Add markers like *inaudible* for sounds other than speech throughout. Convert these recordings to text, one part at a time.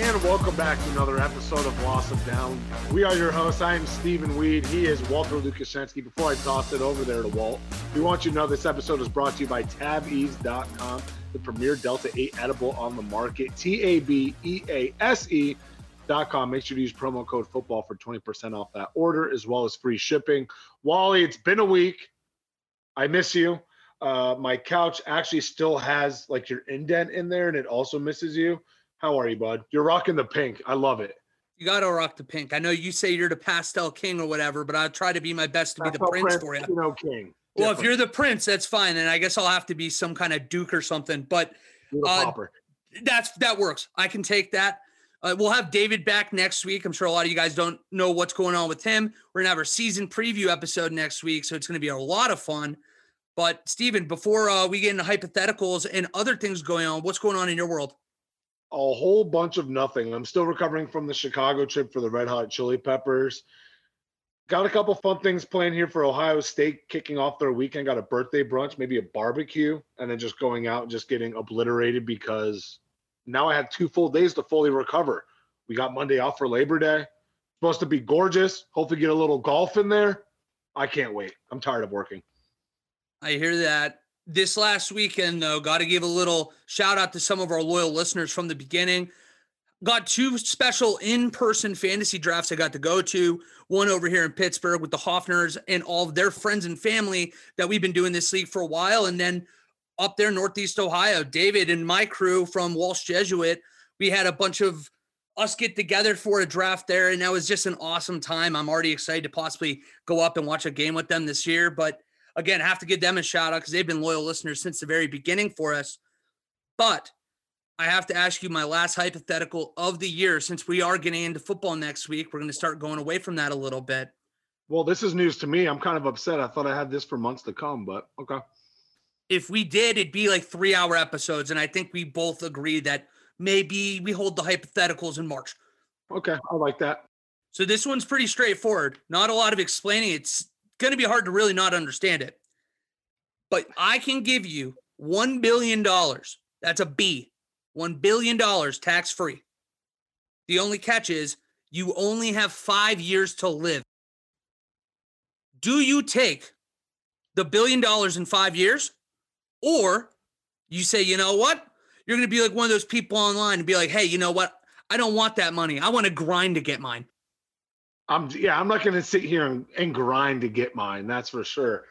And welcome back to another episode of Loss of Down. We are your hosts. I am Stephen Weed. He is Walter Lukashenski. Before I toss it over there to Walt, we want you to know this episode is brought to you by TabEase.com, the premier Delta 8 edible on the market. T A B E A S E.com. Make sure to use promo code football for 20% off that order as well as free shipping. Wally, it's been a week. I miss you. Uh, my couch actually still has like your indent in there and it also misses you. How are you, bud? You're rocking the pink. I love it. You got to rock the pink. I know you say you're the pastel king or whatever, but I'll try to be my best to be the prince, for you. know, king. Well, if you're the prince, that's fine. And I guess I'll have to be some kind of duke or something. But uh, that's that works. I can take that. Uh, we'll have David back next week. I'm sure a lot of you guys don't know what's going on with him. We're gonna have our season preview episode next week, so it's gonna be a lot of fun. But Stephen, before uh, we get into hypotheticals and other things going on, what's going on in your world? A whole bunch of nothing. I'm still recovering from the Chicago trip for the Red Hot Chili Peppers. Got a couple fun things planned here for Ohio State kicking off their weekend. Got a birthday brunch, maybe a barbecue, and then just going out and just getting obliterated because now I have two full days to fully recover. We got Monday off for Labor Day. Supposed to be gorgeous. Hopefully, get a little golf in there. I can't wait. I'm tired of working. I hear that. This last weekend, though, got to give a little shout out to some of our loyal listeners from the beginning. Got two special in person fantasy drafts I got to go to. One over here in Pittsburgh with the Hoffners and all their friends and family that we've been doing this league for a while. And then up there, Northeast Ohio, David and my crew from Walsh Jesuit, we had a bunch of us get together for a draft there. And that was just an awesome time. I'm already excited to possibly go up and watch a game with them this year. But again, have to give them a shout out because they've been loyal listeners since the very beginning for us. But I have to ask you my last hypothetical of the year since we are getting into football next week. We're going to start going away from that a little bit. Well, this is news to me. I'm kind of upset. I thought I had this for months to come, but okay. If we did, it'd be like three hour episodes. And I think we both agree that maybe we hold the hypotheticals in March. Okay. I like that. So this one's pretty straightforward. Not a lot of explaining. It's going to be hard to really not understand it. But I can give you $1 billion. That's a B. $1 billion tax free. The only catch is you only have five years to live. Do you take the billion dollars in five years? Or you say, you know what? You're going to be like one of those people online and be like, hey, you know what? I don't want that money. I want to grind to get mine. I'm yeah, I'm not going to sit here and, and grind to get mine. That's for sure.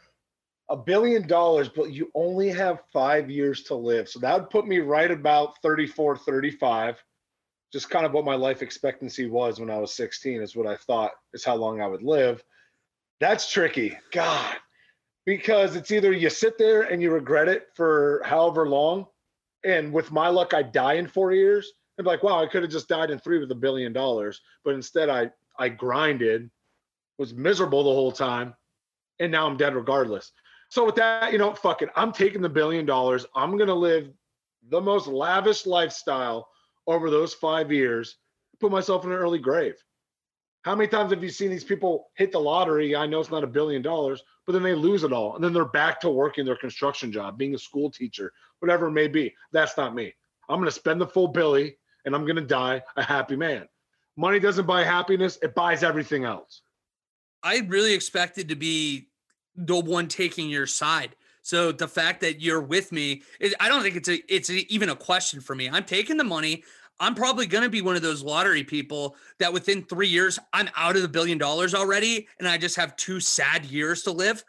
A billion dollars, but you only have five years to live. So that would put me right about 34, 35. Just kind of what my life expectancy was when I was 16 is what I thought is how long I would live. That's tricky. God. Because it's either you sit there and you regret it for however long. And with my luck, I die in four years. And like, wow, I could have just died in three with a billion dollars. But instead I I grinded, was miserable the whole time, and now I'm dead regardless. So with that, you know, fuck it. I'm taking the billion dollars. I'm gonna live the most lavish lifestyle over those five years, put myself in an early grave. How many times have you seen these people hit the lottery? I know it's not a billion dollars, but then they lose it all. And then they're back to working their construction job, being a school teacher, whatever it may be. That's not me. I'm going to spend the full billy and I'm going to die a happy man money doesn't buy happiness, it buys everything else. I really expected to be the one taking your side. So the fact that you're with me, I don't think it's a it's a, even a question for me. I'm taking the money. I'm probably going to be one of those lottery people that within 3 years I'm out of the billion dollars already and I just have two sad years to live.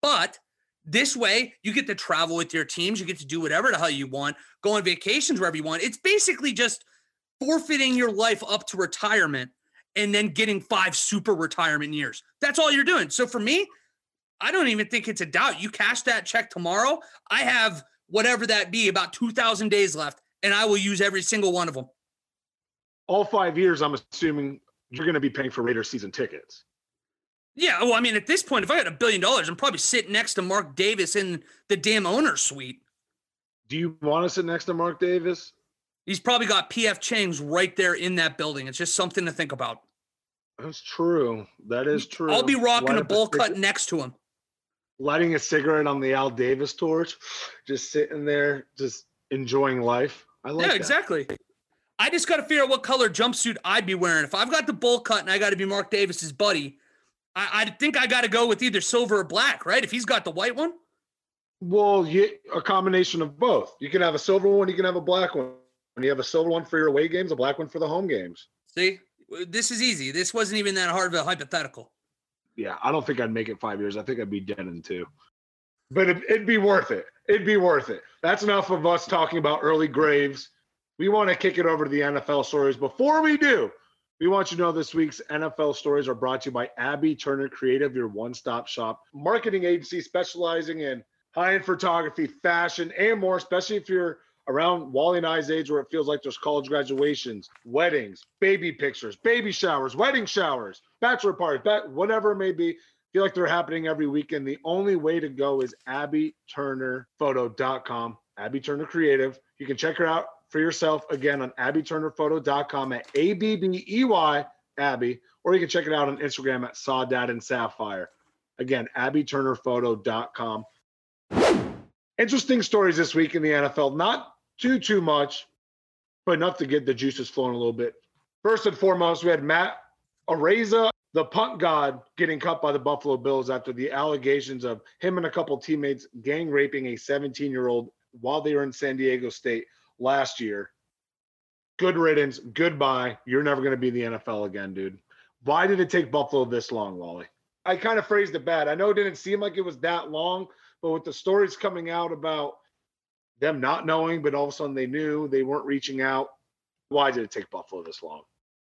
But this way, you get to travel with your teams, you get to do whatever the hell you want, go on vacations wherever you want. It's basically just forfeiting your life up to retirement and then getting five super retirement years. That's all you're doing. So for me, I don't even think it's a doubt. You cash that check tomorrow. I have whatever that be, about 2,000 days left, and I will use every single one of them. All five years, I'm assuming you're going to be paying for Raider season tickets. Yeah. Well, I mean, at this point, if I had a billion dollars, I'm probably sitting next to Mark Davis in the damn owner suite. Do you want to sit next to Mark Davis? He's probably got PF Chang's right there in that building. It's just something to think about. That's true. That is true. I'll be rocking Light a bowl cut next to him. Lighting a cigarette on the Al Davis torch, just sitting there, just enjoying life. I like that. Yeah, that. exactly. I just got to figure out what color jumpsuit I'd be wearing. If I've got the bowl cut and I got to be Mark Davis's buddy, I, I think I got to go with either silver or black, right? If he's got the white one. Well, you, a combination of both. You can have a silver one, you can have a black one. When you have a silver one for your away games, a black one for the home games. See, this is easy. This wasn't even that hard of a hypothetical. Yeah, I don't think I'd make it five years. I think I'd be dead in two. But it, it'd be worth it. It'd be worth it. That's enough of us talking about early graves. We want to kick it over to the NFL stories. Before we do, we want you to know this week's NFL stories are brought to you by Abbey Turner Creative, your one stop shop marketing agency specializing in high end photography, fashion, and more, especially if you're around Wally and I's age where it feels like there's college graduations, weddings, baby pictures, baby showers, wedding showers, bachelor parties, whatever it may be. Feel like they're happening every weekend. The only way to go is abbeyturnerphoto.com, Abbey Turner Creative. You can check her out for yourself again on abbeyturnerphoto.com at A B B E Y Abbey, or you can check it out on Instagram at Sawdad and Sapphire. Again, abbeyturnerphoto.com. Interesting stories this week in the NFL. Not too, too much, but enough to get the juices flowing a little bit. First and foremost, we had Matt Araiza, the punt god, getting cut by the Buffalo Bills after the allegations of him and a couple teammates gang raping a 17 year old while they were in San Diego State last year. Good riddance. Goodbye. You're never going to be in the NFL again, dude. Why did it take Buffalo this long, Wally? I kind of phrased it bad. I know it didn't seem like it was that long, but with the stories coming out about them not knowing, but all of a sudden they knew they weren't reaching out, why did it take Buffalo this long?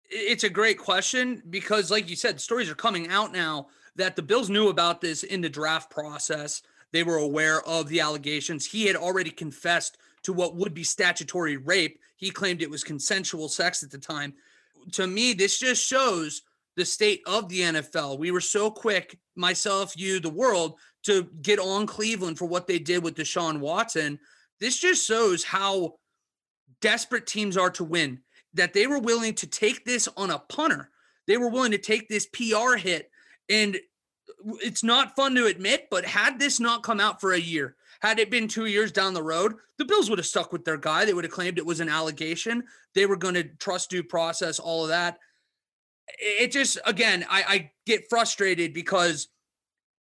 It's a great question because, like you said, stories are coming out now that the Bills knew about this in the draft process. They were aware of the allegations. He had already confessed to what would be statutory rape. He claimed it was consensual sex at the time. To me, this just shows the state of the NFL. We were so quick, myself, you, the world, to get on Cleveland for what they did with Deshaun Watson. This just shows how desperate teams are to win, that they were willing to take this on a punter. They were willing to take this PR hit. And uh, it's not fun to admit, but had this not come out for a year, had it been two years down the road, the Bills would have stuck with their guy. They would have claimed it was an allegation. They were going to trust due process, all of that. It just, again, I, I get frustrated because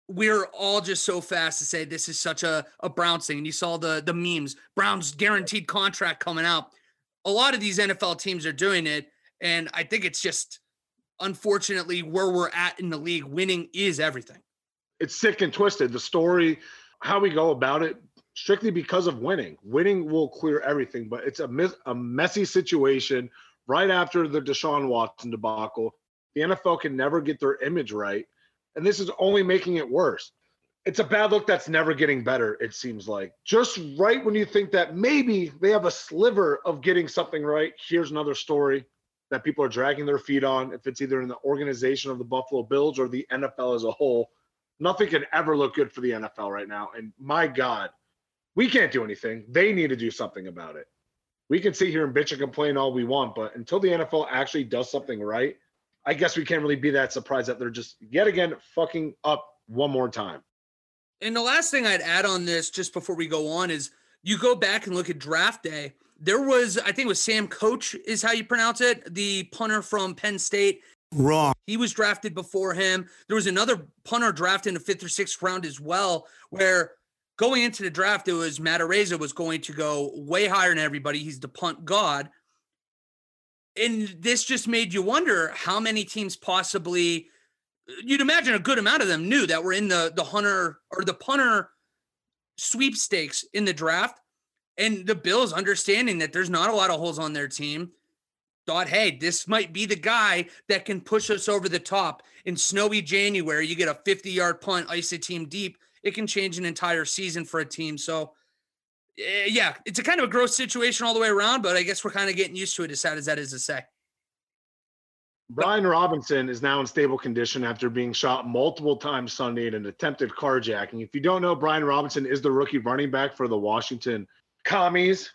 we're all just so fast to say this is such a, a Browns thing. And you saw the the memes, Browns guaranteed contract coming out. A lot of these NFL teams are doing it. And I think it's just unfortunately where we're at in the league. Winning is everything. It's sick and twisted. The story, how we go about it, strictly because of winning. Winning will clear everything, but it's a, mis- a messy situation right after the Deshaun Watson debacle. The NFL can never get their image right and this is only making it worse. It's a bad look that's never getting better, it seems like. Just right when you think that maybe they have a sliver of getting something right, here's another story that people are dragging their feet on. If it's either in the organization of the Buffalo Bills or the NFL as a whole, nothing can ever look good for the NFL right now. And my God, we can't do anything. They need to do something about it. We can sit here and bitch and complain all we want, but until the NFL actually does something right, I guess we can't really be that surprised that they're just yet again fucking up one more time. And the last thing I'd add on this, just before we go on, is you go back and look at draft day. There was, I think it was Sam Coach, is how you pronounce it, the punter from Penn State. Wrong. He was drafted before him. There was another punter drafted in the fifth or sixth round as well, where going into the draft, it was Matt Araiza was going to go way higher than everybody. He's the punt god and this just made you wonder how many teams possibly you'd imagine a good amount of them knew that were in the the hunter or the punter sweepstakes in the draft. And the bills understanding that there's not a lot of holes on their team thought hey this might be the guy that can push us over the top in snowy january. You get a 50 yard punt ice a team deep. It can change an entire season for a team. So Eh, yeah, it's a kind of a gross situation all the way around, but I guess we're kind of getting used to it, as sad as that is to say. Brian Robinson is now in stable condition after being shot multiple times Sunday in an attempted carjacking. If you don't know, Brian Robinson is the rookie running back for the Washington Commies.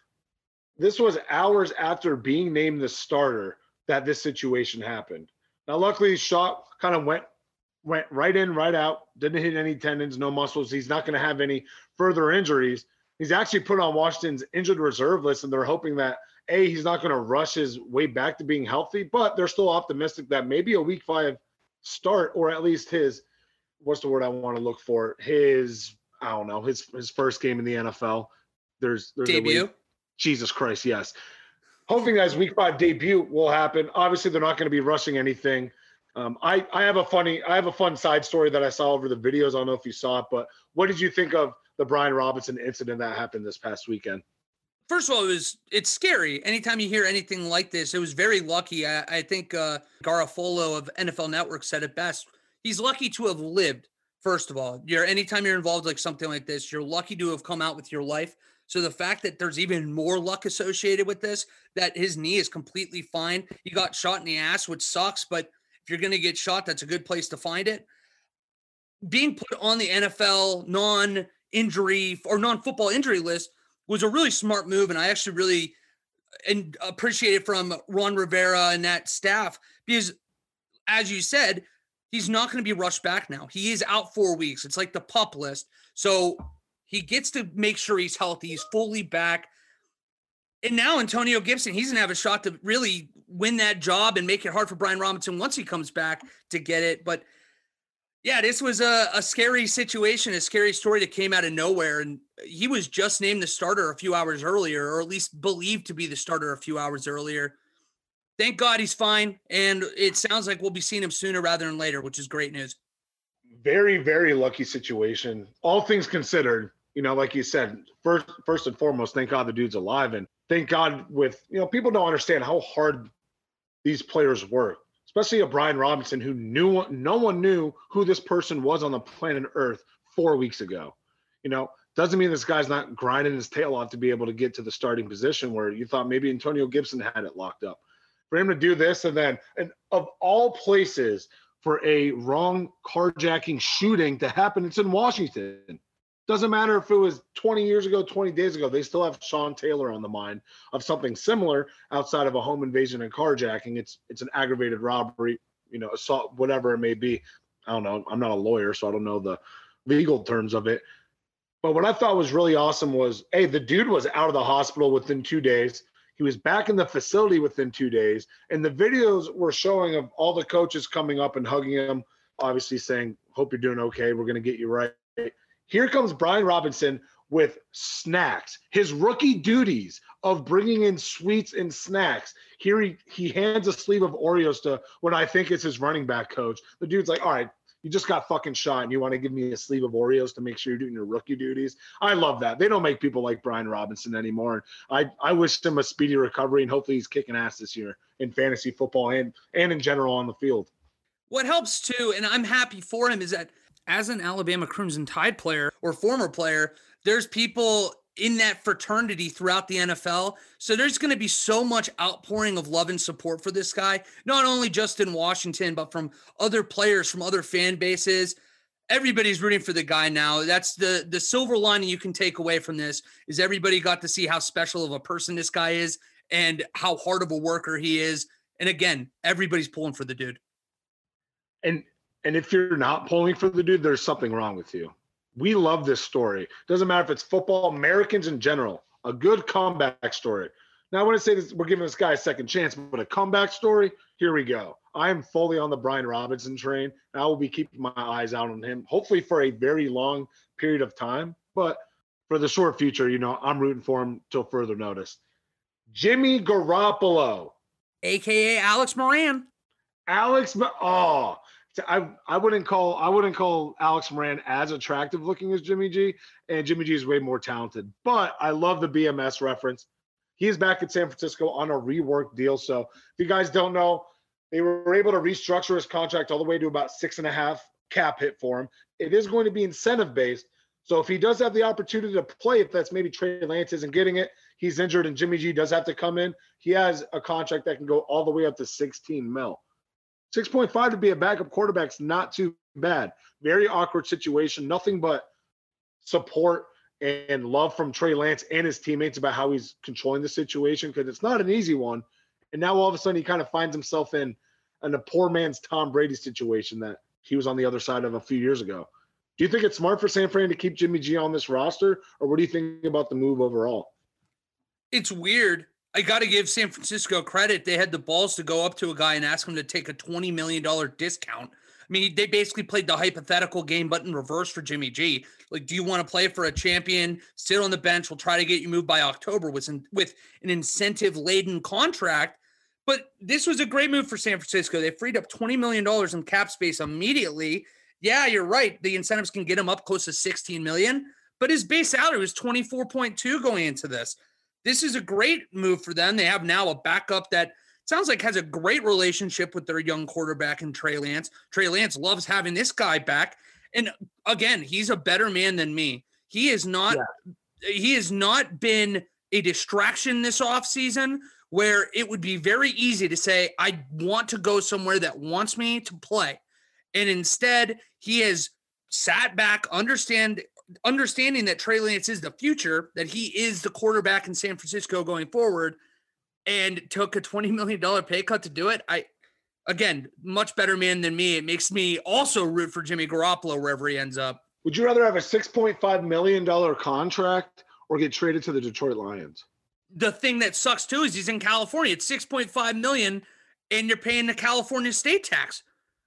This was hours after being named the starter that this situation happened. Now, luckily, shot kind of went went right in, right out. Didn't hit any tendons, no muscles. He's not going to have any further injuries. He's actually put on Washington's injured reserve list, and they're hoping that a he's not going to rush his way back to being healthy, but they're still optimistic that maybe a week five start, or at least his what's the word I want to look for? His I don't know his his first game in the NFL. There's there's debut. Jesus Christ, yes. Hoping that his week five debut will happen. Obviously, they're not going to be rushing anything. Um, I I have a funny I have a fun side story that I saw over the videos. I don't know if you saw it, but what did you think of the Brian Robinson incident that happened this past weekend? First of all, it was it's scary. Anytime you hear anything like this, it was very lucky. I, I think uh, Garafolo of NFL Network said it best. He's lucky to have lived. First of all, you're anytime you're involved like something like this, you're lucky to have come out with your life. So the fact that there's even more luck associated with this, that his knee is completely fine. He got shot in the ass, which sucks, but if you're going to get shot, that's a good place to find it. Being put on the NFL non injury or non football injury list was a really smart move. And I actually really uh, and appreciate it from Ron Rivera and that staff because, as you said, he's not going to be rushed back now. He is out four weeks. It's like the pup list. So he gets to make sure he's healthy. He's fully back. And now Antonio Gibson, he's going to have a shot to really win that job and make it hard for Brian Robinson once he comes back to get it. But yeah, this was a, a scary situation, a scary story that came out of nowhere. And he was just named the starter a few hours earlier, or at least believed to be the starter a few hours earlier. Thank God he's fine. And it sounds like we'll be seeing him sooner rather than later, which is great news. Very, very lucky situation. All things considered, you know, like you said, first first and foremost, thank God the dude's alive. And thank God with, you know, people don't understand how hard these players work especially a Brian Robinson who knew no one knew who this person was on the planet Earth four weeks ago. You know, doesn't mean this guy's not grinding his tail off to be able to get to the starting position where you thought maybe Antonio Gibson had it locked up. For him to do this and then, and of all places, for a wrong carjacking shooting to happen, it's in Washington. Doesn't matter if it was 20 years ago, 20 days ago, they still have Sean Taylor on the mind of something similar outside of a home invasion and carjacking. It's it's an aggravated robbery, you know, assault, whatever it may be. I don't know. I'm not a lawyer, so I don't know the legal terms of it. But what I thought was really awesome was, hey, the dude was out of the hospital within two days. He was back in the facility within two days, and the videos were showing of all the coaches coming up and hugging him, obviously saying, "Hope you're doing okay. We're going to get you right." Here comes Brian Robinson with snacks, his rookie duties of bringing in sweets and snacks. Here he, he hands a sleeve of Oreos to what I think is his running back coach. The dude's like, all right, you just got fucking shot and you want to give me a sleeve of Oreos to make sure you're doing your rookie duties. I love that. They don't make people like Brian Robinson anymore. I, I wish him a speedy recovery and hopefully he's kicking ass this year in fantasy football and, and in general on the field. What helps too, and I'm happy for him, is that – as an Alabama Crimson Tide player or former player, there's people in that fraternity throughout the NFL. So there's going to be so much outpouring of love and support for this guy, not only just in Washington, but from other players, from other fan bases. Everybody's rooting for the guy now. That's the the silver lining you can take away from this is everybody got to see how special of a person this guy is and how hard of a worker he is. And again, everybody's pulling for the dude. And and if you're not pulling for the dude, there's something wrong with you. We love this story. Doesn't matter if it's football, Americans in general, a good comeback story. Now, I want to say this, we're giving this guy a second chance, but a comeback story, here we go. I am fully on the Brian Robinson train. And I will be keeping my eyes out on him, hopefully for a very long period of time. But for the short future, you know, I'm rooting for him till further notice. Jimmy Garoppolo, aka Alex Moran. Alex, oh, I I wouldn't call I wouldn't call Alex Moran as attractive looking as Jimmy G, and Jimmy G is way more talented. But I love the BMS reference. He is back in San Francisco on a rework deal. So if you guys don't know, they were able to restructure his contract all the way to about six and a half cap hit for him. It is going to be incentive based. So if he does have the opportunity to play, if that's maybe Trey Lance isn't getting it, he's injured and Jimmy G does have to come in. He has a contract that can go all the way up to 16 mil. 6.5 to be a backup quarterback's not too bad. Very awkward situation. Nothing but support and love from Trey Lance and his teammates about how he's controlling the situation because it's not an easy one. And now all of a sudden he kind of finds himself in, in a poor man's Tom Brady situation that he was on the other side of a few years ago. Do you think it's smart for San Fran to keep Jimmy G on this roster, or what do you think about the move overall? It's weird. I got to give San Francisco credit. They had the balls to go up to a guy and ask him to take a $20 million discount. I mean, they basically played the hypothetical game, but in reverse for Jimmy G. Like, do you want to play for a champion? Sit on the bench. We'll try to get you moved by October with, an, with an incentive laden contract. But this was a great move for San Francisco. They freed up $20 million in cap space immediately. Yeah, you're right. The incentives can get him up close to 16 million, but his base salary was 24.2 going into this. This is a great move for them. They have now a backup that sounds like has a great relationship with their young quarterback in Trey Lance. Trey Lance loves having this guy back. And again, he's a better man than me. He is not yeah. he has not been a distraction this offseason where it would be very easy to say, I want to go somewhere that wants me to play. And instead, he has sat back, understand understanding that Trey Lance is the future, that he is the quarterback in San Francisco going forward, and took a $20 million pay cut to do it. I again, much better man than me. It makes me also root for Jimmy Garoppolo wherever he ends up. Would you rather have a $6.5 million contract or get traded to the Detroit Lions? The thing that sucks too is he's in California. It's 6.5 million and you're paying the California state tax.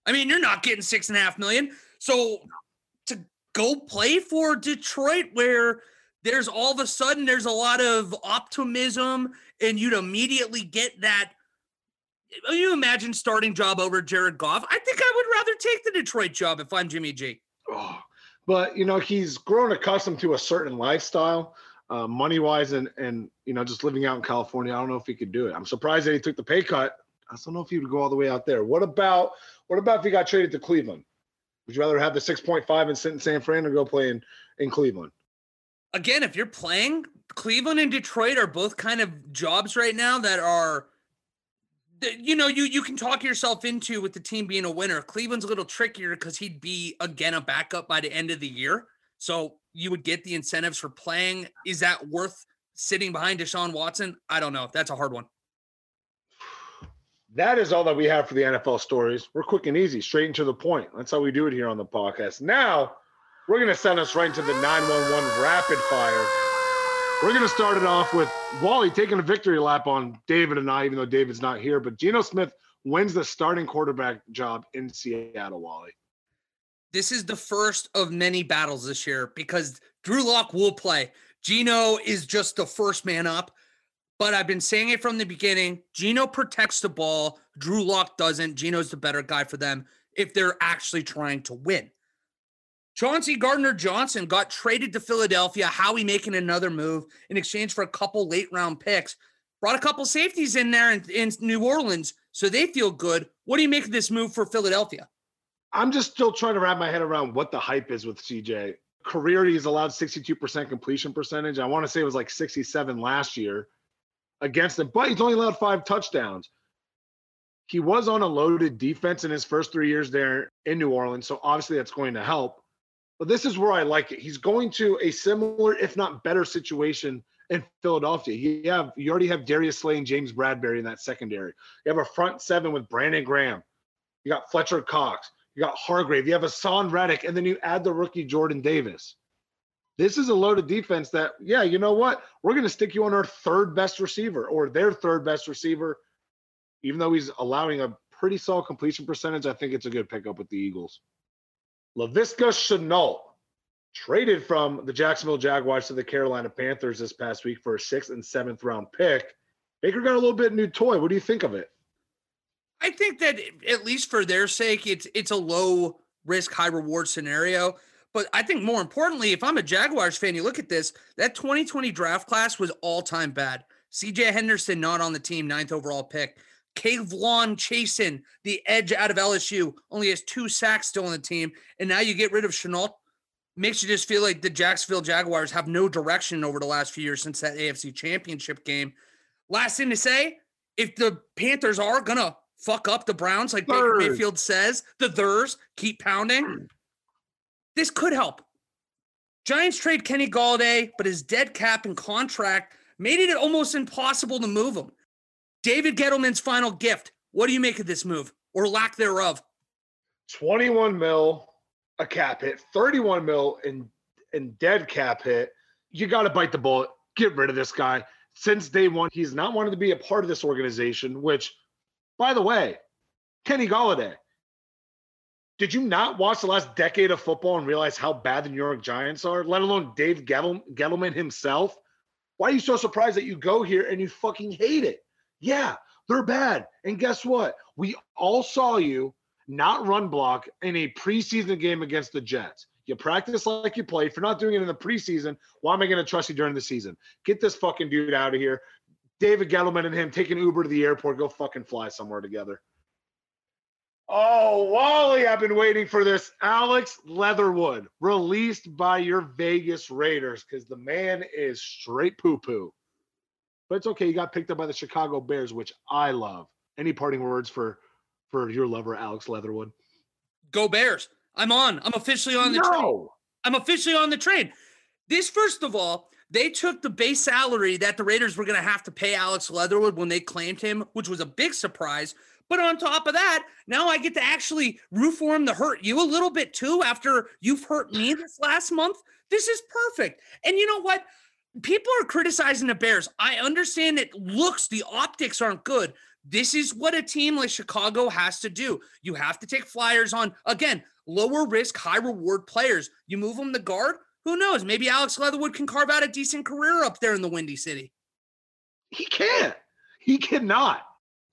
I mean, you're not getting six and a half million. So go play for Detroit, where there's all of a sudden there's a lot of optimism, and you'd immediately get that. You imagine starting job over Jared Goff. I think I would rather take the Detroit job if I'm Jimmy G. Oh, but you know he's grown accustomed to a certain lifestyle, uh, money wise, and and you know just living out in California. I don't know if he could do it. I'm surprised that he took the pay cut. I don't know if he would go all the way out there. What about what about if he got traded to Cleveland? Would you rather have the 6.5 and sit in San Fran or go play in, in Cleveland? Again, if you're playing, Cleveland and Detroit are both kind of jobs right now that are you know you you can talk yourself into with the team being a winner. Cleveland's a little trickier because he'd be again a backup by the end of the year. So you would get the incentives for playing. Is that worth sitting behind Deshaun Watson? I don't know. That's a hard one. That is all that we have for the NFL stories. We're quick and easy, straight and to the point. That's how we do it here on the podcast. Now, we're going to send us right into the 911 rapid fire. We're going to start it off with Wally taking a victory lap on David and I, even though David's not here. But Geno Smith wins the starting quarterback job in Seattle, Wally. This is the first of many battles this year because Drew Lock will play. Geno is just the first man up. But I've been saying it from the beginning. Geno protects the ball. Drew Lock doesn't. Geno's the better guy for them if they're actually trying to win. Chauncey Gardner Johnson got traded to Philadelphia. Howie making another move in exchange for a couple late round picks. Brought a couple safeties in there in, in New Orleans, so they feel good. What do you make of this move for Philadelphia? I'm just still trying to wrap my head around what the hype is with CJ. Career, he's allowed 62% completion percentage. I want to say it was like 67 last year against them, but he's only allowed five touchdowns. He was on a loaded defense in his first three years there in New Orleans, so obviously that's going to help. But this is where I like it. He's going to a similar, if not better, situation in Philadelphia. You have you already have Darius Slay and James Bradberry in that secondary. You have a front seven with Brandon Graham. You got Fletcher Cox. You got Hargrave. You have Haason Reddick, and then you add the rookie Jordan Davis. This is a loaded defense that, yeah, you know what? We're going to stick you on our third best receiver or their third best receiver. Even though he's allowing a pretty solid completion percentage, I think it's a good pickup with the Eagles. Laviska Shenault traded from the Jacksonville Jaguars to the Carolina Panthers this past week for a sixth and seventh round pick. Baker got a little bit new toy. What do you think of it? I think that at least for their sake, it's it's a low risk, high reward scenario. But I think more importantly, if I'm a Jaguars fan, you look at this, that 2020 draft class was all time bad. CJ Henderson not on the team, ninth overall pick. K'Lavon Chaisson, the edge out of LSU, only has two sacks still on the team. And now you get rid of Shenault. Makes you just feel like the Jacksonville Jaguars have no direction over the last few years since that AFC championship game. Last thing to say, if the Panthers are gonna fuck up the Browns, like Baker Mayfield says, the Thurs keep pounding. *clears throat* This could help. Giants trade Kenny Golladay, but his dead cap and contract made it almost impossible to move him. David Gettleman's final gift. What do you make of this move or lack thereof? 21 mil a cap hit, 31 mil in in dead cap hit. You got to bite the bullet. Get rid of this guy. Since day one, he's not wanted to be a part of this organization. Which, by the way, Kenny Golladay. Did you not watch the last decade of football and realize how bad the New York Giants are? Let alone Dave Gettleman himself. Why are you so surprised that you go here and you fucking hate it? Yeah, they're bad. And guess what? We all saw you not run block in a preseason game against the Jets. You practice like you play. If you're not doing it in the preseason, why am I going to trust you during the season? Get this fucking dude out of here. David Gettleman and him taking Uber to the airport. Go fucking fly somewhere together. Oh, Wally, I've been waiting for this. Alex Leatherwood, released by your Vegas Raiders, because the man is straight poo poo. But it's okay. He got picked up by the Chicago Bears, which I love. Any parting words for for your lover, Alex Leatherwood? Go Bears. I'm on. I'm officially on the no. train. I'm officially on the train. This, first of all, they took the base salary that the Raiders were going to have to pay Alex Leatherwood when they claimed him, which was a big surprise. But on top of that, now I get to actually root for him to hurt you a little bit too after you've hurt me this last month. This is perfect. And you know what? People are criticizing the Bears. I understand it looks, the optics aren't good. This is what a team like Chicago has to do. You have to take flyers on, again, lower risk, high reward players. You move them to guard. Who knows? Maybe Alex Leatherwood can carve out a decent career up there in the Windy City. He can't. He cannot.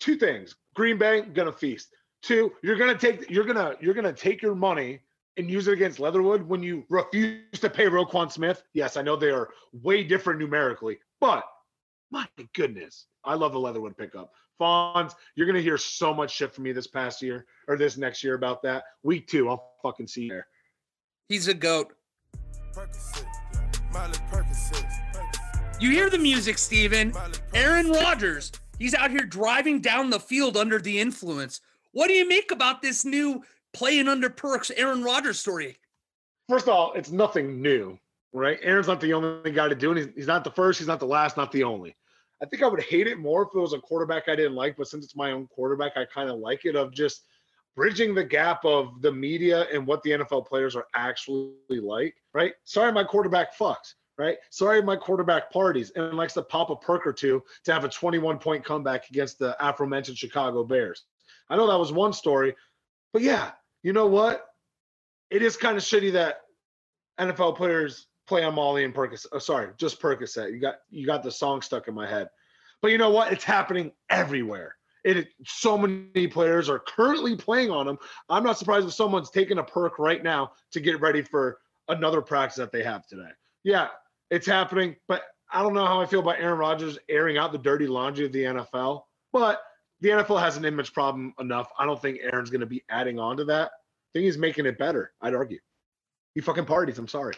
Two things. Green Bay gonna feast. Two, you're gonna take you're gonna you're gonna take your money and use it against Leatherwood when you refuse to pay Roquan Smith. Yes, I know they are way different numerically, but my goodness, I love the Leatherwood pickup. Fonz, you're gonna hear so much shit from me this past year or this next year about that. Week two, I'll fucking see you there. He's a goat. You hear the music, Steven. Aaron Rodgers. He's out here driving down the field under the influence. What do you make about this new playing under perks Aaron Rodgers story? First of all, it's nothing new, right? Aaron's not the only guy to do it. He's, he's not the first, he's not the last, not the only. I think I would hate it more if it was a quarterback I didn't like, but since it's my own quarterback, I kind of like it of just bridging the gap of the media and what the NFL players are actually like, right? Sorry, my quarterback fucks, right? Sorry, my quarterback parties and likes to pop a perk or two to have a 21 point comeback against the aforementioned Chicago Bears. I know that was one story, but yeah, you know what? It is kind of shitty that NFL players play on Molly and Percocet. Oh, sorry, just Percocet. You got you got the song stuck in my head. But you know what? It's happening everywhere. It so many players are currently playing on them. I'm not surprised if someone's taking a perk right now to get ready for another practice that they have today. Yeah, it's happening, but I don't know how I feel about Aaron Rodgers airing out the dirty laundry of the NFL. But the NFL has an image problem enough. I don't think Aaron's going to be adding on to that. I think he's making it better. I'd argue. He fucking parties. I'm sorry.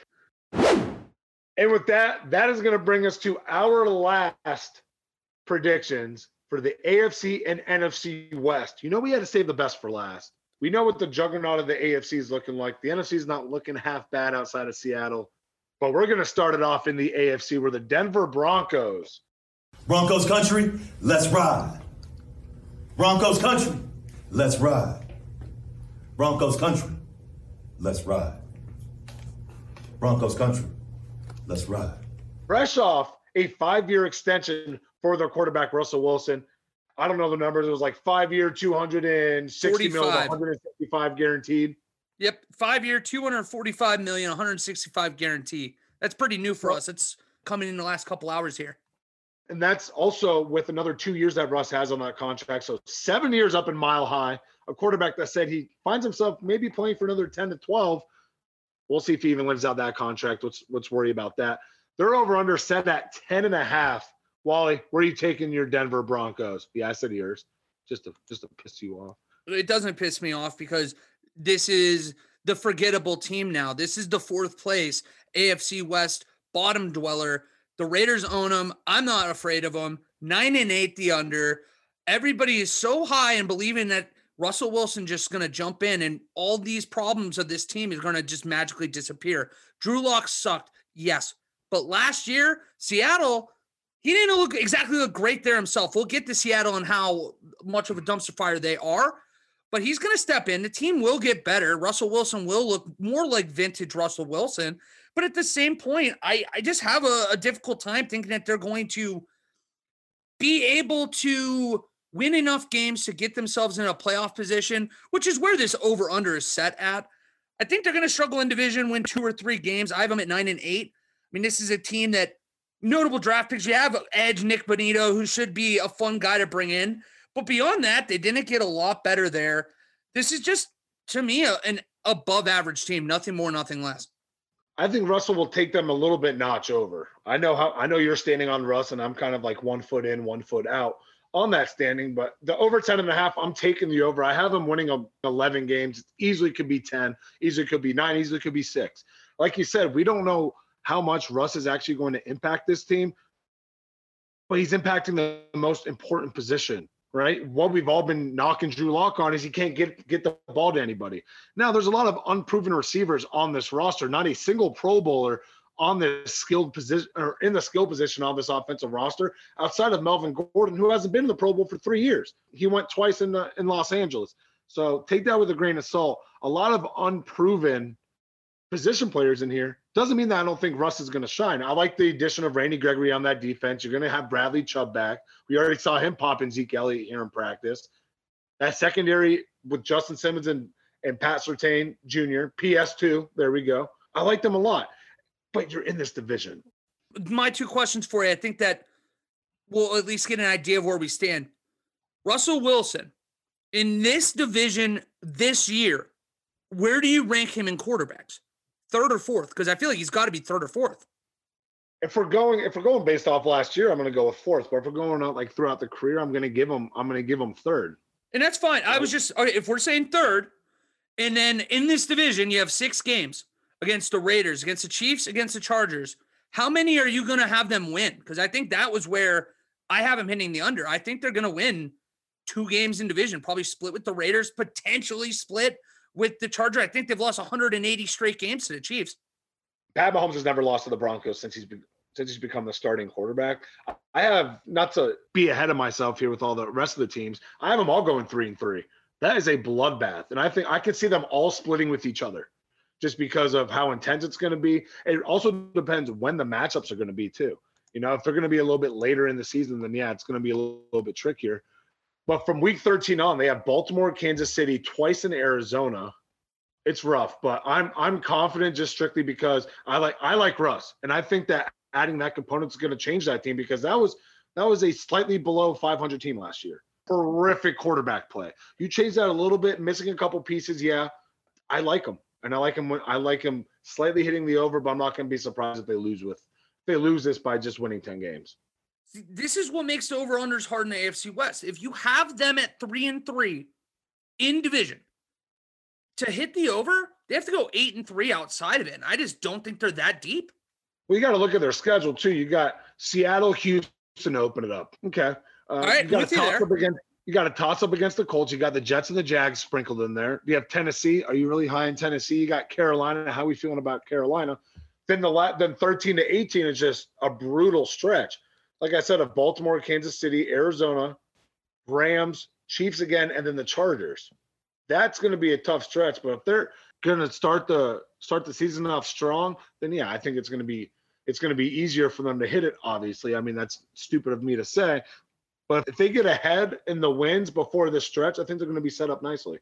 And with that, that is going to bring us to our last predictions for the AFC and NFC West. You know, we had to save the best for last. We know what the juggernaut of the AFC is looking like. The NFC is not looking half bad outside of Seattle, but we're going to start it off in the AFC where the Denver Broncos. Broncos country, let's ride. Broncos country, let's ride. Broncos country, let's ride. Broncos country, let's ride. Fresh off a five year extension for their quarterback, Russell Wilson. I don't know the numbers. It was like five year, 260 million, 165 guaranteed. Yep. Five year, 245 million, 165 guarantee. That's pretty new for well, us. It's coming in the last couple hours here. And that's also with another two years that Russ has on that contract. So seven years up in mile high. A quarterback that said he finds himself maybe playing for another 10 to 12. We'll see if he even lives out that contract. Let's let's worry about that. They're over under set at 10 and a half. Wally, where are you taking your Denver Broncos? Yeah, I said yours. Just to just to piss you off. It doesn't piss me off because this is the forgettable team now. This is the fourth place AFC West bottom dweller. The Raiders own them. I'm not afraid of them. Nine and eight, the under. Everybody is so high and believing that Russell Wilson just going to jump in and all these problems of this team is going to just magically disappear. Drew Lock sucked, yes, but last year Seattle he didn't look exactly look great there himself. We'll get to Seattle and how much of a dumpster fire they are. But he's going to step in. The team will get better. Russell Wilson will look more like vintage Russell Wilson. But at the same point, I, I just have a, a difficult time thinking that they're going to be able to win enough games to get themselves in a playoff position, which is where this over under is set at. I think they're going to struggle in division, win two or three games. I have them at nine and eight. I mean, this is a team that notable draft picks. You have Edge Nick Bonitto, who should be a fun guy to bring in. But beyond that, they didn't get a lot better there. This is just, to me, a, an above average team. Nothing more, nothing less. I think Russell will take them a little bit notch over. I know how I know you're standing on Russ, and I'm kind of like one foot in, one foot out on that standing. But the over 10 and a half, I'm taking the over. I have them winning 11 games. Easily could be 10, easily could be nine, easily could be six. Like you said, we don't know how much Russ is actually going to impact this team, but he's impacting the most important position right? What we've all been knocking Drew Lock on is he can't get get the ball to anybody. Now there's a lot of unproven receivers on this roster, not a single Pro Bowler on this skilled position or in the skill position on this offensive roster outside of Melvin Gordon, who hasn't been in the Pro Bowl for three years. He went twice in the, in Los Angeles. So take that with a grain of salt. A lot of unproven position players in here. Doesn't mean that I don't think Russ is going to shine. I like the addition of Randy Gregory on that defense. You're going to have Bradley Chubb back. We already saw him pop in Zeke Elliott here in practice. That secondary with Justin Simmons and, and Pat Surtain Jr., PS2, there we go. I like them a lot, but you're in this division. My two questions for you I think that we'll at least get an idea of where we stand. Russell Wilson, in this division this year, where do you rank him in quarterbacks? Third or fourth? Because I feel like he's got to be third or fourth. If we're going, if we're going based off last year, I'm going to go with fourth. But if we're going out like throughout the career, I'm going to give him, I'm going to give him third. And that's fine. I was just okay, if we're saying third, and then in this division you have six games against the Raiders, against the Chiefs, against the Chargers. How many are you going to have them win? Because I think that was where I have them hitting the under. I think they're going to win two games in division, probably split with the Raiders, potentially split with the Charger. I think they've lost 180 straight games to the Chiefs. Pat Mahomes has never lost to the Broncos since he's been since he's become the starting quarterback. I have not to be ahead of myself here with all the rest of the teams. I have them all going three and three. That is a bloodbath, and I think I could see them all splitting with each other, just because of how intense it's going to be. It also depends when the matchups are going to be too. You know, if they're going to be a little bit later in the season, then yeah, it's going to be a little, little bit trickier. But from week 13 on, they have Baltimore, Kansas City, twice in Arizona. It's rough, but I'm I'm confident just strictly because I like I like Russ, and I think that adding that component is going to change that team because that was that was a slightly below 500 team last year. Horrific quarterback play. You change that a little bit, missing a couple pieces. Yeah, I like them, and I like them. When, I like them slightly hitting the over, but I'm not going to be surprised if they lose with if they lose this by just winning 10 games. This is what makes the over unders hard in the AFC West. If you have them at three and three in division to hit the over, they have to go eight and three outside of it. And I just don't think they're that deep. Well, you got to look at their schedule too. You got Seattle, Houston, open it up. Okay. Uh, All right, you got to toss up against. You got to toss up against the Colts. You got the Jets and the Jags sprinkled in there. You have Tennessee. Are you really high in Tennessee? You got Carolina. How are we feeling about Carolina? Then the then 13 to 18 is just a brutal stretch like I said, of Baltimore, Kansas City, Arizona, Rams, Chiefs again, and then the Chargers. That's going to be a tough stretch. But if they're going to start the start the season off strong, then yeah, I think it's going to be it's going to be easier for them to hit it. Obviously, I mean that's stupid of me to say, but if they get ahead in the wins before this stretch, I think they're going to be set up nicely.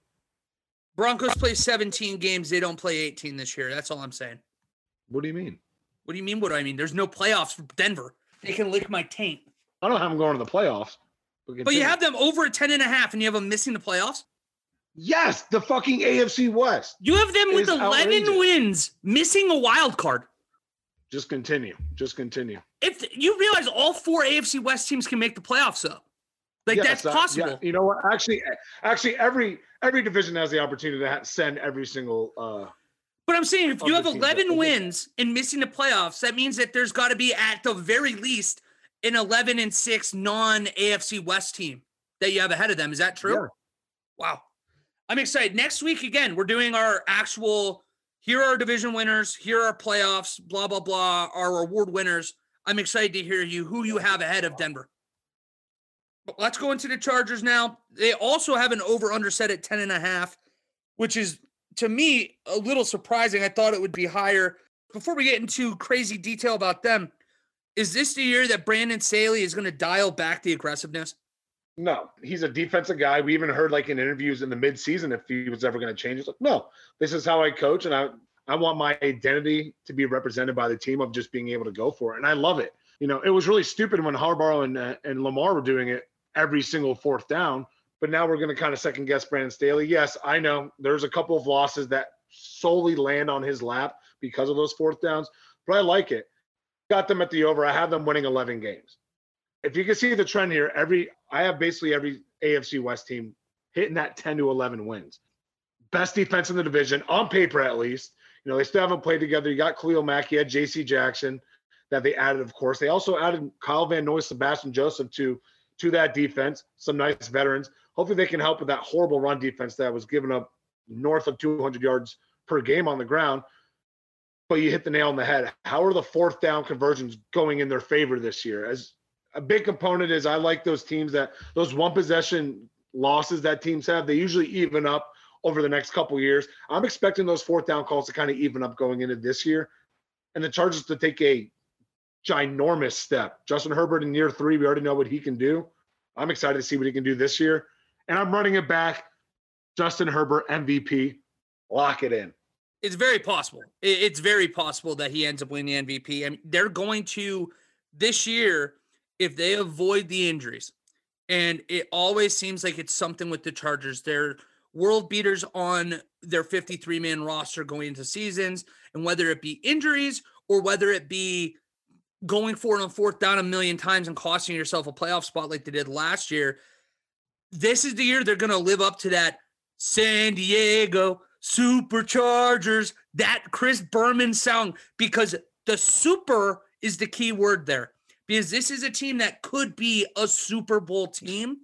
Broncos play 17 games; they don't play 18 this year. That's all I'm saying. What do you mean? What do you mean? What do I mean? There's no playoffs for Denver. They can lick my taint. I don't have them going to the playoffs. But you have them over a 10 and a half and you have them missing the playoffs? Yes, the fucking AFC West. You have them with 11 outrageous. wins, missing a wild card. Just continue. Just continue. If you realize all four AFC West teams can make the playoffs though. Like yes, that's that, possible. Yeah. You know what? Actually actually every every division has the opportunity to send every single uh but I'm saying if you have 11 wins and missing the playoffs, that means that there's got to be at the very least an 11 and 6 non AFC West team that you have ahead of them. Is that true? Yeah. Wow. I'm excited. Next week, again, we're doing our actual here are division winners, here are playoffs, blah, blah, blah, our award winners. I'm excited to hear you who you have ahead of Denver. But let's go into the Chargers now. They also have an over under set at 10 and a half, which is to me a little surprising. I thought it would be higher. Before we get into crazy detail about them, is this the year that Brandon Staley is going to dial back the aggressiveness? No, he's a defensive guy. We even heard like in interviews in the midseason if he was ever going to change. It's like, no, this is how I coach, and I I want my identity to be represented by the team of just being able to go for it, and I love it. You know, it was really stupid when Harbaugh and uh, and Lamar were doing it every single fourth down, but now we're going to kind of second guess Brandon Staley. Yes, I know there's a couple of losses that solely land on his lap because of those fourth downs, but I like it. Got them at the over. I have them winning 11 games if you can see the trend here, every I have basically every AFC West team hitting that 10 to 11 wins. Best defense in the division on paper, at least. You know, they still haven't played together. You got Khalil Mack, you had J.C. Jackson that they added, of course. They also added Kyle Van Noy, Sebastian Joseph to to that defense. Some nice veterans. Hopefully, they can help with that horrible run defense that was giving up north of 200 yards per game on the ground. But you hit the nail on the head. How are the fourth down conversions going in their favor this year? As a big component is I like those teams that those one possession losses that teams have. They usually even up over the next couple years. I'm expecting those fourth down calls to kind of even up going into this year, and the Chargers to take a ginormous step. Justin Herbert in year three, we already know what he can do. I'm excited to see what he can do this year, and I'm running it back. Justin Herbert MVP, lock it in. It's very possible. It's very possible that he ends up winning the MVP. I mean, they're going to this year if they avoid the injuries, and it always seems like it's something with the Chargers, they're world beaters on their 53 man roster going into seasons, and whether it be injuries or whether it be going for it on fourth down a million times and costing yourself a playoff spot like they did last year, this is the year they're going to live up to that San Diego Superchargers, that Chris Berman sound, because the super is the key word there because this is a team that could be a Super Bowl team.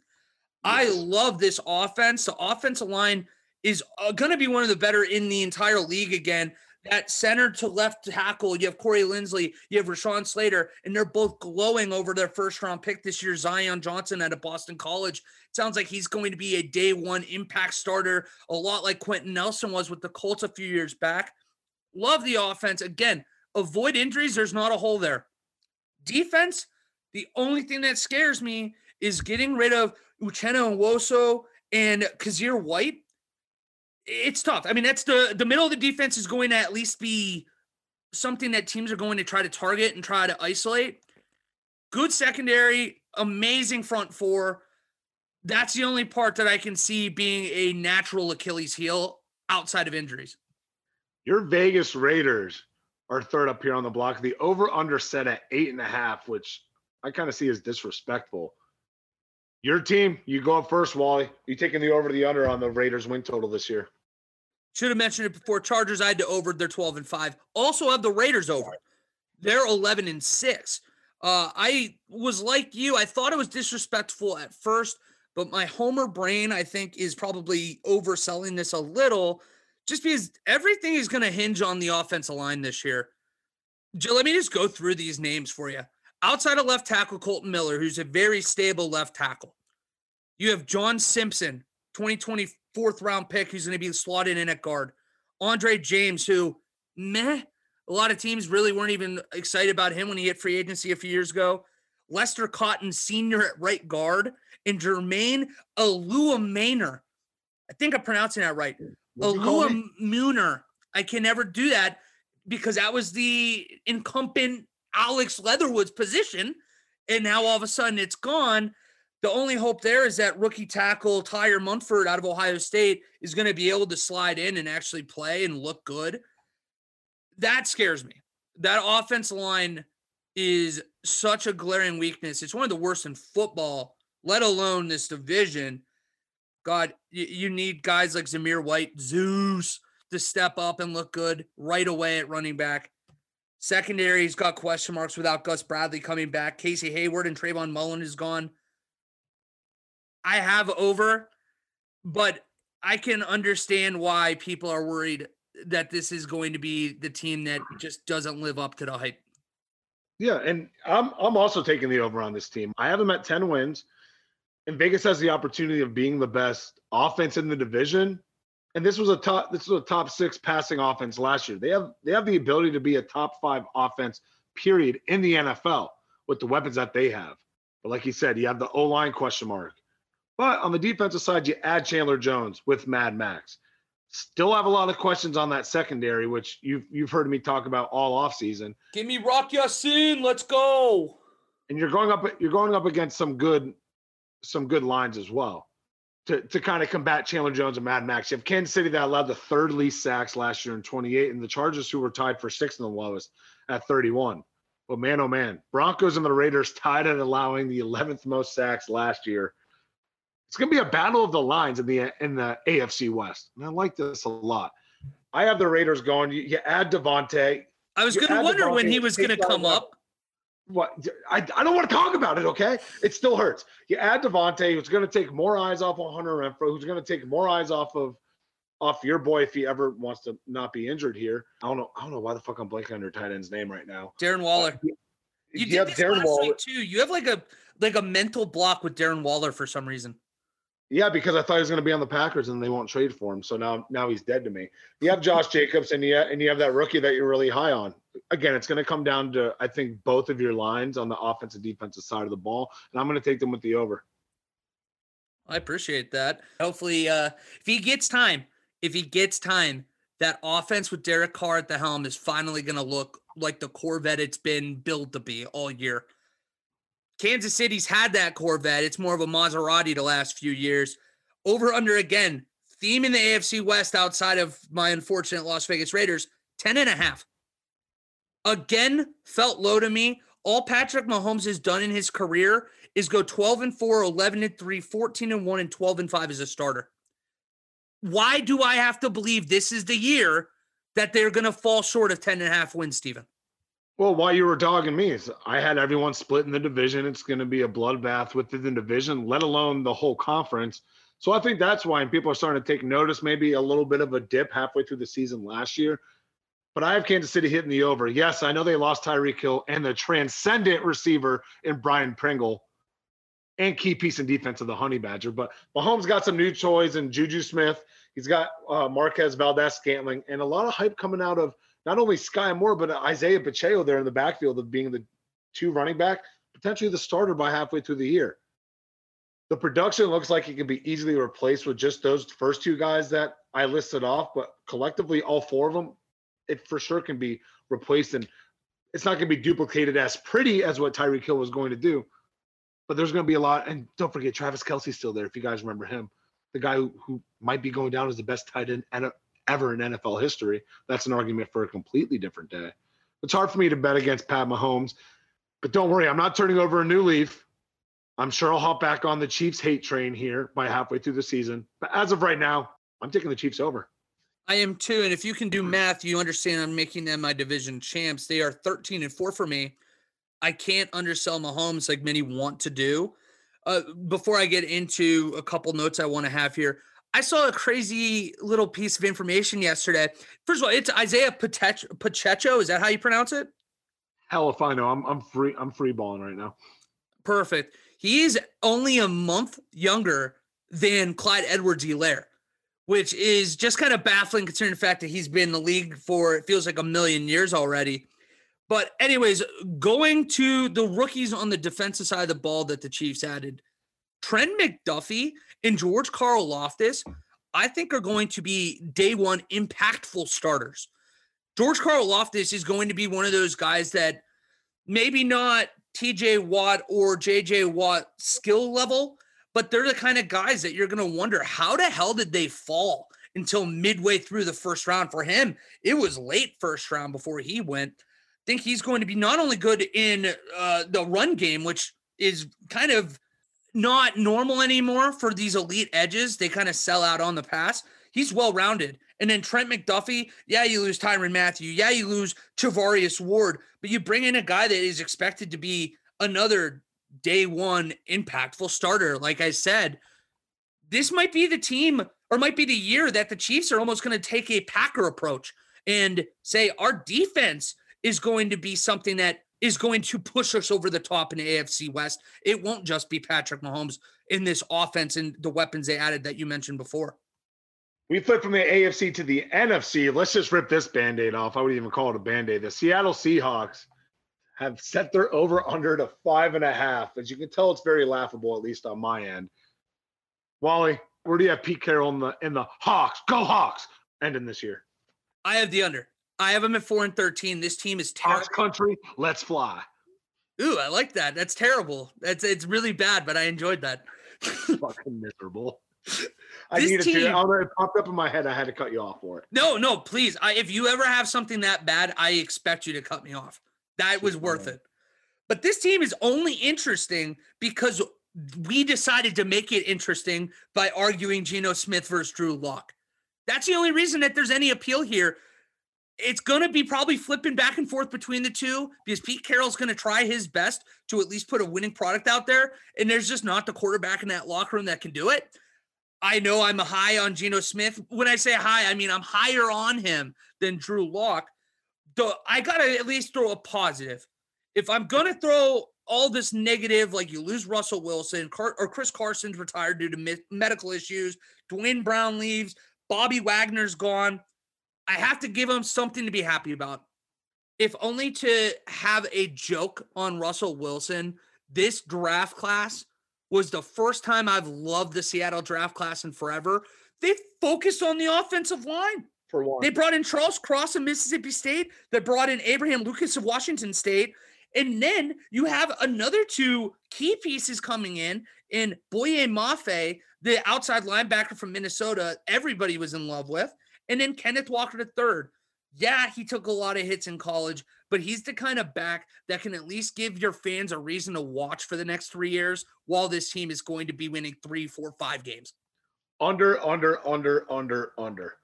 I love this offense. The offensive line is uh, going to be one of the better in the entire league again. That center to left tackle, you have Corey Linsley, you have Rashawn Slater, and they're both glowing over their first round pick this year. Zion Johnson out of Boston College. It sounds like he's going to be a day one impact starter, a lot like Quenton Nelson was with the Colts a few years back. Love the offense. Again, avoid injuries. There's not a hole there. Defense, the only thing that scares me is getting rid of Uchenna Nwosu and Kyzir White. It's tough. I mean, that's the the middle of the defense is going to at least be something that teams are going to try to target and try to isolate. Good secondary, amazing front four. That's the only part that I can see being a natural Achilles heel outside of injuries. Your Vegas Raiders are third up here on the block. The over under set at eight and a half, which I kind of see as disrespectful. Your team, you go up first, Wally. You taking the over to the under on the Raiders win total this year? Should have mentioned it before. Chargers, I had to over. They're 12 and 5. Also have the Raiders over. They're 11 and 6. Uh, I was like you. I thought it was disrespectful at first, but my Homer brain, I think, is probably overselling this a little just because everything is going to hinge on the offensive line this year. Let me just go through these names for you. Outside of left tackle, Colton Miller, who's a very stable left tackle. You have John Simpson, 2024th round pick, who's going to be slotted in at guard. Andre James, who, meh, a lot of teams really weren't even excited about him when he hit free agency a few years ago. Lester Cotton, senior at right guard, and Jermaine Oluwamina. I think I'm pronouncing that right. Alua Mooner. I can never do that because that was the incumbent Alex Leatherwood's position. And now all of a sudden it's gone. The only hope there is that rookie tackle Tyler Munford out of Ohio State is going to be able to slide in and actually play and look good. That scares me. That offense line is such a glaring weakness. It's one of the worst in football, let alone this division. God, you need guys like Zamir White, Zeus, to step up and look good right away at running back. Secondary's got question marks without Gus Bradley coming back. Casey Hayward and Trayvon Mullen is gone. I have over, but I can understand why people are worried that this is going to be the team that just doesn't live up to the hype. Yeah, and I'm I'm also taking the over on this team. I have them at 10 wins. and Vegas has the opportunity of being the best offense in the division. And this was a top this was a top six passing offense last year. They have they have the ability to be a top five offense, period, in the NFL with the weapons that they have. But like you said, you have the O line question mark. But on the defensive side, you add Chandler Jones with Mad Max. Still have a lot of questions on that secondary, which you've you've heard me talk about all offseason. Give me Rock Ya-Sin. Let's go. And you're going up you're going up against some good some good lines as well to, to kind of combat Chandler Jones and Mad Max. You have Kansas City that allowed the third least sacks last year in 28, and the Chargers who were tied for sixth and the lowest at 31. But man, oh man, Broncos and the Raiders tied at allowing the 11th most sacks last year. It's going to be a battle of the lines in the in the AFC West, and I like this a lot. I have the Raiders going. You, you add Davante. I was going to wonder Davante, when he was going to come up. What I, I don't want to talk about it. Okay, it still hurts. You add Davante, who's going to take more eyes off of Hunter Renfrow, who's going to take more eyes off of off your boy if he ever wants to not be injured here. I don't know. I don't know why the fuck I'm blanking on your tight end's name right now. Darren Waller. You, you did Darren Waller too. You have like a like a mental block with Darren Waller for some reason. Yeah, because I thought he was going to be on the Packers and they won't trade for him. So now now he's dead to me. You have Josh *laughs* Jacobs and you and you have that rookie that you're really high on. Again, it's going to come down to I think both of your lines on the offensive defensive side of the ball, and I'm going to take them with the over. I appreciate that. Hopefully, uh, if he gets time, if he gets time, that offense with Derek Carr at the helm is finally going to look like the Corvette it's been built to be all year. Kansas City's had that Corvette. It's more of a Maserati the last few years. Over under again, theme in the AFC West outside of my unfortunate Las Vegas Raiders, 10 and a half. Again, felt low to me. All Patrick Mahomes has done in his career is go 12 and 4, 11 and 3, 14 and 1, and 12 and 5 as a starter. Why do I have to believe this is the year that they're going to fall short of 10 and a half wins, Stephen? Well, while you were dogging me, I had everyone split in the division. It's going to be a bloodbath within the division, let alone the whole conference. So I think that's why and people are starting to take notice. Maybe a little bit of a dip halfway through the season last year. But I have Kansas City hitting the over. Yes, I know they lost Tyreek Hill and the transcendent receiver in Byron Pringle and key piece in defense of the Honey Badger. But Mahomes got some new toys and Juju Smith. He's got uh, Marquez Valdes-Scantling and a lot of hype coming out of – not only Sky Moore, but Isaiah Pacheco there in the backfield of being the two running back, potentially the starter by halfway through the year. The production looks like it can be easily replaced with just those first two guys that I listed off, but collectively, all four of them, it for sure can be replaced. And it's not going to be duplicated as pretty as what Tyreek Hill was going to do, but there's going to be a lot. And don't forget, Travis Kelce's still there, if you guys remember him, the guy who, who might be going down as the best tight end ever in NFL history. That's an argument for a completely different day. It's hard for me to bet against Pat Mahomes, but don't worry, I'm not turning over a new leaf. I'm sure I'll hop back on the Chiefs hate train here by halfway through the season. But as of right now, I'm taking the Chiefs over. I am too. And if you can do math, you understand I'm making them my division champs. They are 13 and 4 for me. I can't undersell Mahomes like many want to do. Uh, before I get into a couple notes I want to have here, I saw a crazy little piece of information yesterday. First of all, it's Isaiah Pacheco. Is that how you pronounce it? Hell if I know. I'm I'm free. I'm free balling right now. Perfect. He's only a month younger than Clyde Edwards-Helaire, which is just kind of baffling considering the fact that he's been in the league for it feels like a million years already. But anyways, going to the rookies on the defensive side of the ball that the Chiefs added, Trent McDuffie and George Karlaftis, I think are going to be day one impactful starters. George Karlaftis is going to be one of those guys that maybe not TJ Watt or JJ Watt skill level, but they're the kind of guys that you're going to wonder how the hell did they fall until midway through the first round for him? It was late first round before he went. I think he's going to be not only good in uh, the run game, which is kind of not normal anymore for these elite edges. They kind of sell out on the pass. He's well rounded. And then Trent McDuffie, yeah, you lose Tyrann Mathieu. Yeah, you lose Charvarius Ward, but you bring in a guy that is expected to be another day one impactful starter. Like I said, this might be the team or might be the year that the Chiefs are almost going to take a Packer approach and say our defense is going to be something that is going to push us over the top in the AFC West. It won't just be Patrick Mahomes in this offense and the weapons they added that you mentioned before. We flip from the AFC to the NFC. Let's just rip this band aid off. I wouldn't even call it a band aid. The Seattle Seahawks have set their over under to five and a half. As you can tell, it's very laughable, at least on my end. Wally, where do you have Pete Carroll in the in the Hawks? Go Hawks! Ending this year. I have the under. I have them at four and thirteen. This team is terrible. Hawks country, let's fly. Ooh, I like that. That's terrible. That's it's really bad, but I enjoyed that. *laughs* Fucking miserable. I This needed team- to. It popped up in my head. I had to cut you off for it. No, no, please. I, if you ever have something that bad, I expect you to cut me off. That was worth it. But this team is only interesting because we decided to make it interesting by arguing Geno Smith versus Drew Lock. That's the only reason that there's any appeal here. It's going to be probably flipping back and forth between the two because Pete Carroll's going to try his best to at least put a winning product out there. And there's just not the quarterback in that locker room that can do it. I know I'm high on Geno Smith. When I say high, I mean I'm higher on him than Drew Lock. Though I gotta at least throw a positive. If I'm gonna throw all this negative, like you lose Russell Wilson, Car- or Chris Carson's retired due to me- medical issues, Duane Brown leaves, Bobby Wagner's gone. I have to give him something to be happy about. If only to have a joke on Russell Wilson, this draft class was the first time I've loved the Seattle draft class in forever. They focused on the offensive line. For one, They brought in Charles Cross of Mississippi State. They brought in Abraham Lucas of Washington State. And then you have another two key pieces coming in in Boye Mafe, the outside linebacker from Minnesota, everybody was in love with. And then Kenneth Walker III. Yeah, he took a lot of hits in college, but he's the kind of back that can at least give your fans a reason to watch for the next three years while this team is going to be winning three, four, five games. under, under, under, under, under.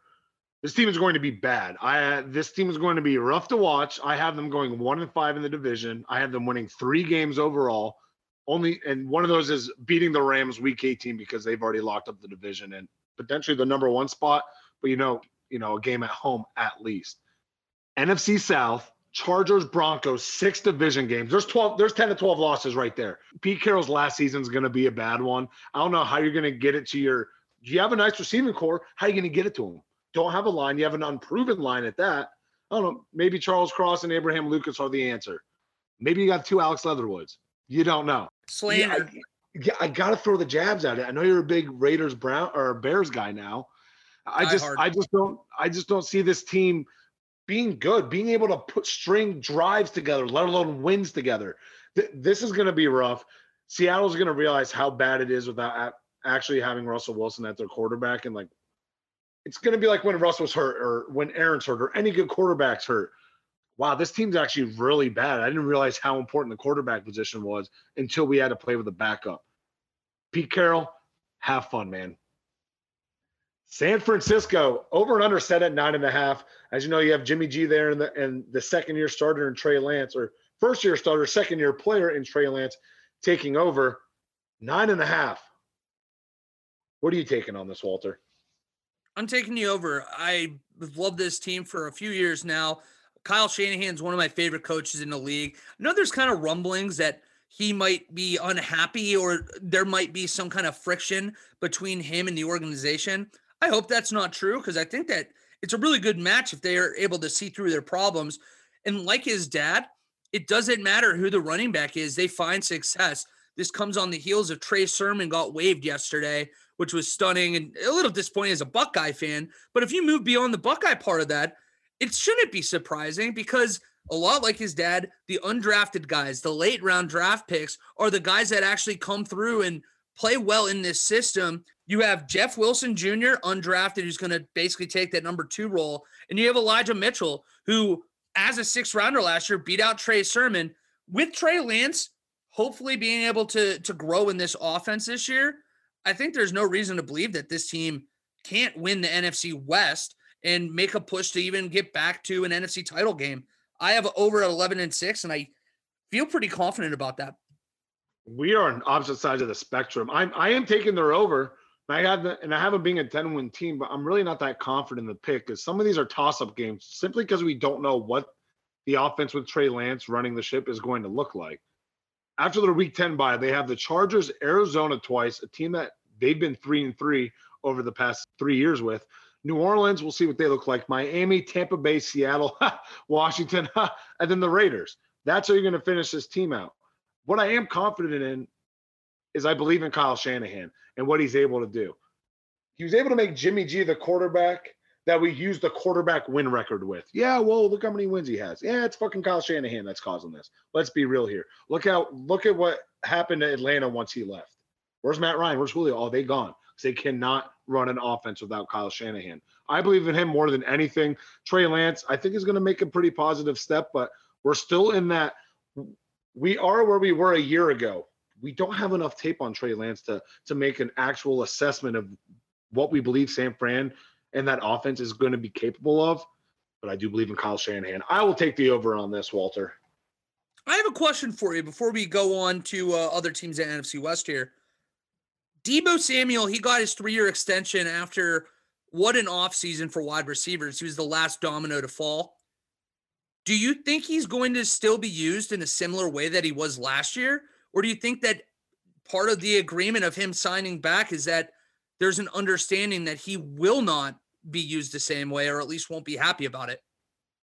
This team is going to be bad. I this team is going to be rough to watch. I have them going one and five in the division. I have them winning three games overall. Only and one of those is beating the Rams week 18 because they've already locked up the division and potentially the number one spot. But you know, you know, a game at home at least. NFC South, Chargers, Broncos, six division games. There's 12, there's 10 to 12 losses right there. Pete Carroll's last season is going to be a bad one. I don't know how you're going to get it to your. Do You have a nice receiving core. How are you going to get it to him? Don't have a line. You have an unproven line at that. I don't know. Maybe Charles Cross and Abraham Lucas are the answer. Maybe you got two Alex Leatherwoods. You don't know. Yeah, I, yeah, I got to throw the jabs at it. I know you're a big Raiders Brown or Bears guy now. I just hard. I just don't I just don't see this team being good, being able to put string drives together, let alone wins together. Th- this is going to be rough. Seattle's going to realize how bad it is without actually having Russell Wilson at their quarterback, and like it's going to be like when Russ was hurt or when Aaron's hurt or any good quarterbacks hurt. Wow, this team's actually really bad. I didn't realize how important the quarterback position was until we had to play with a backup. Pete Carroll, have fun, man. San Francisco over and under set at nine and a half. As you know, you have Jimmy G there and the and the second year starter in Trey Lance, or first year starter, second year player in Trey Lance taking over. Nine and a half. What are you taking on this, Walter? I'm taking you over. I love this team for a few years now. Kyle Shanahan's one of my favorite coaches in the league. I know there's kind of rumblings that he might be unhappy or there might be some kind of friction between him and the organization. I hope that's not true because I think that it's a really good match if they are able to see through their problems. And like his dad, it doesn't matter who the running back is, they find success. This comes on the heels of Trey Sermon got waived yesterday, which was stunning and a little disappointing as a Buckeye fan. But if you move beyond the Buckeye part of that, it shouldn't be surprising because a lot like his dad, the undrafted guys, the late round draft picks are the guys that actually come through and play well in this system. You have Jeff Wilson Jr., undrafted, who's going to basically take that number two role. And you have Elijah Mitchell, who, as a sixth rounder last year, beat out Trey Sermon with Trey Lance, hopefully being able to, to grow in this offense this year. I think there's no reason to believe that this team can't win the NFC West and make a push to even get back to an NFC title game. I have over at 11 and 6, and I feel pretty confident about that. We are on opposite sides of the spectrum. I'm I am taking their over. I have the, and I have them being a 10 win team, but I'm really not that confident in the pick because some of these are toss up games simply because we don't know what the offense with Trey Lance running the ship is going to look like. After their week 10 bye, they have the Chargers, Arizona twice, a team that they've been three and three over the past three years with. New Orleans, we'll see what they look like. Miami, Tampa Bay, Seattle, *laughs* Washington, *laughs* and then the Raiders. That's how you're going to finish this team out. What I am confident in is I believe in Kyle Shanahan and what he's able to do. He was able to make Jimmy G the quarterback that we use the quarterback win record with. Yeah, well, look how many wins he has. Yeah, it's fucking Kyle Shanahan that's causing this. Let's be real here. Look how look at what happened to Atlanta once he left. Where's Matt Ryan? Where's Julio? Oh, they gone. They cannot run an offense without Kyle Shanahan. I believe in him more than anything. Trey Lance, I think is going to make a pretty positive step, but we're still in that. We are where we were a year ago. We don't have enough tape on Trey Lance to to make an actual assessment of what we believe San Fran and that offense is going to be capable of. But I do believe in Kyle Shanahan. I will take the over on this, Walter. I have a question for you before we go on to uh, other teams at NFC West here. Deebo Samuel, he got his three year extension after what an offseason for wide receivers. He was the last domino to fall. Do you think he's going to still be used in a similar way that he was last year? Or do you think that part of the agreement of him signing back is that there's an understanding that he will not be used the same way or at least won't be happy about it?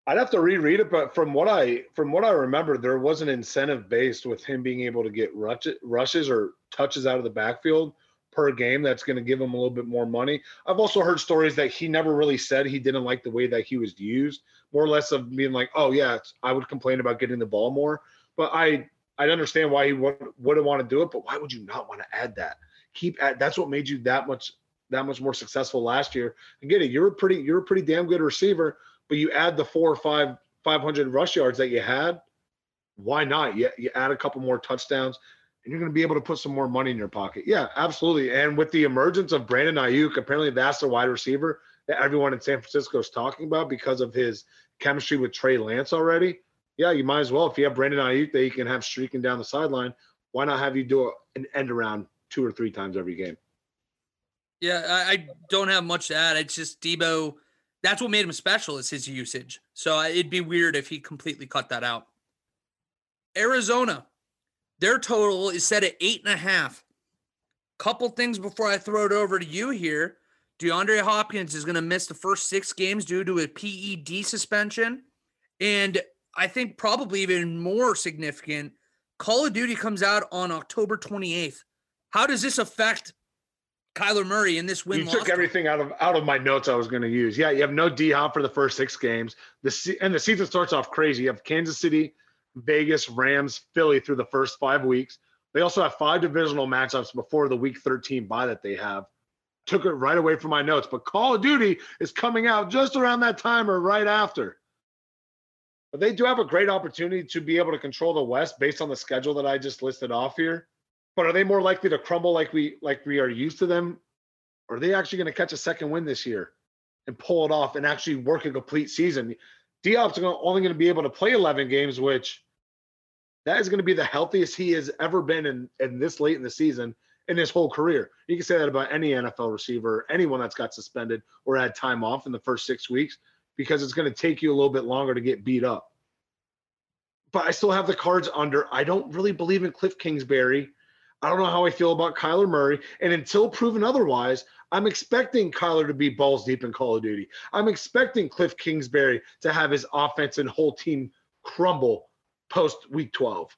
I'd have to reread it, but from what I from what I remember, there was an incentive based with him being able to get rushes or touches out of the backfield per game that's going to give him a little bit more money. I've also heard stories that he never really said he didn't like the way that he was used, more or less of being like, "Oh yeah, I would complain about getting the ball more." But I I understand why he would, wouldn't want to do it, but why would you not want to add that? Keep at that's what made you that much that much more successful last year. And get it, you're a pretty you're a pretty damn good receiver, but you add the four or five 500 rush yards that you had. Why not? You, you add a couple more touchdowns and you're going to be able to put some more money in your pocket. Yeah, absolutely. And with the emergence of Brandon Aiyuk, apparently that's the wide receiver that everyone in San Francisco is talking about because of his chemistry with Trey Lance already. Yeah, you might as well. If you have Brandon Aiyuk that you can have streaking down the sideline, why not have you do an end around two or three times every game? Yeah, I don't have much to add. It's just Deebo. That's what made him special is his usage. So it'd be weird if he completely cut that out. Arizona, their total is set at eight and a half. Couple things before I throw it over to you here. DeAndre Hopkins is going to miss the first six games due to a PED suspension. And I think probably even more significant, Call of Duty comes out on October 28th. How does this affect Kyler Murray in this win? You took everything out of out of my notes I was going to use. Yeah, you have no D Hop for the first six games. The and the season starts off crazy. You have Kansas City, Vegas, Rams, Philly through the first five weeks. They also have five divisional matchups before the week 13 bye that they have. Took it right away from my notes, but Call of Duty is coming out just around that time or right after. But they do have a great opportunity to be able to control the West based on the schedule that I just listed off here. But are they more likely to crumble like we like we are used to them? Or are they actually going to catch a second win this year and pull it off and actually work a complete season? Diop's only going to be able to play 11 games, which that is going to be the healthiest he has ever been in, in this late in the season in his whole career. You can say that about any NFL receiver, anyone that's got suspended or had time off in the first six weeks, because it's going to take you a little bit longer to get beat up. But I still have the cards under. I don't really believe in Cliff Kingsbury. I don't know how I feel about Kyler Murray. And until proven otherwise, I'm expecting Kyler to be balls deep in Call of Duty. I'm expecting Cliff Kingsbury to have his offense and whole team crumble post week 12.